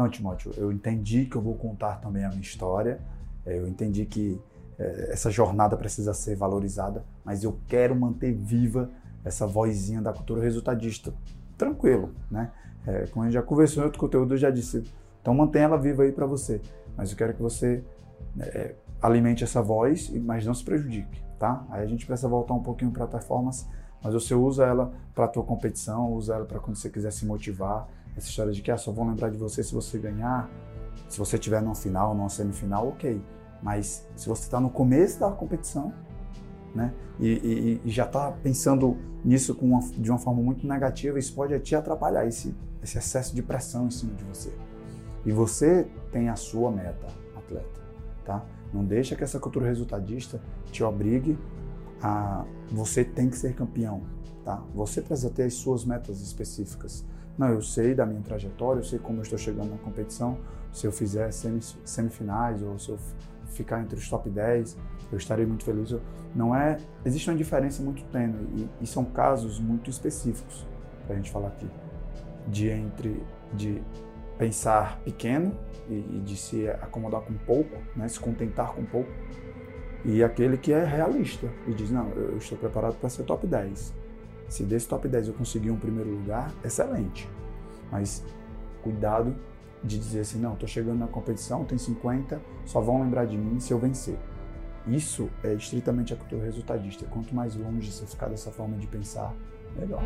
Não, Timóteo, eu entendi que eu vou contar também a minha história, é, eu entendi que é, essa jornada precisa ser valorizada, mas eu quero manter viva essa vozinha da cultura resultadista. Tranquilo, né? É, como a gente já conversou em outro conteúdo, eu já disse, então mantenha ela viva aí para você, mas eu quero que você é, alimente essa voz, mas não se prejudique, tá? Aí a gente precisa voltar um pouquinho para a performance, mas você usa ela para a tua competição, usa ela para quando você quiser se motivar. Essa história de que ah, só vão lembrar de você se você ganhar, se você estiver numa final, numa semifinal, ok. Mas se você está no começo da competição, né, e, e, e já está pensando nisso uma, de uma forma muito negativa, isso pode te atrapalhar, esse, esse excesso de pressão em cima de você. E você tem a sua meta, atleta, tá? Não deixa que essa cultura resultadista te obrigue a você tem que ser campeão, tá? Você precisa ter as suas metas específicas. Não, eu sei da minha trajetória, eu sei como eu estou chegando na competição. Se eu fizer semifinais ou se eu ficar entre os top 10, eu estarei muito feliz. Não é, existe uma diferença muito tênue e, e são casos muito específicos para a gente falar aqui de entre de pensar pequeno e, e, de se acomodar com pouco, né, se contentar com pouco, e aquele que é realista e diz não, eu estou preparado para ser top 10. Se desse top 10 eu conseguir um primeiro lugar, excelente. Mas cuidado de dizer assim, não, estou chegando na competição, tem 50, só vão lembrar de mim se eu vencer. Isso é estritamente a cultura resultadista. Quanto mais longe você ficar dessa forma de pensar, melhor.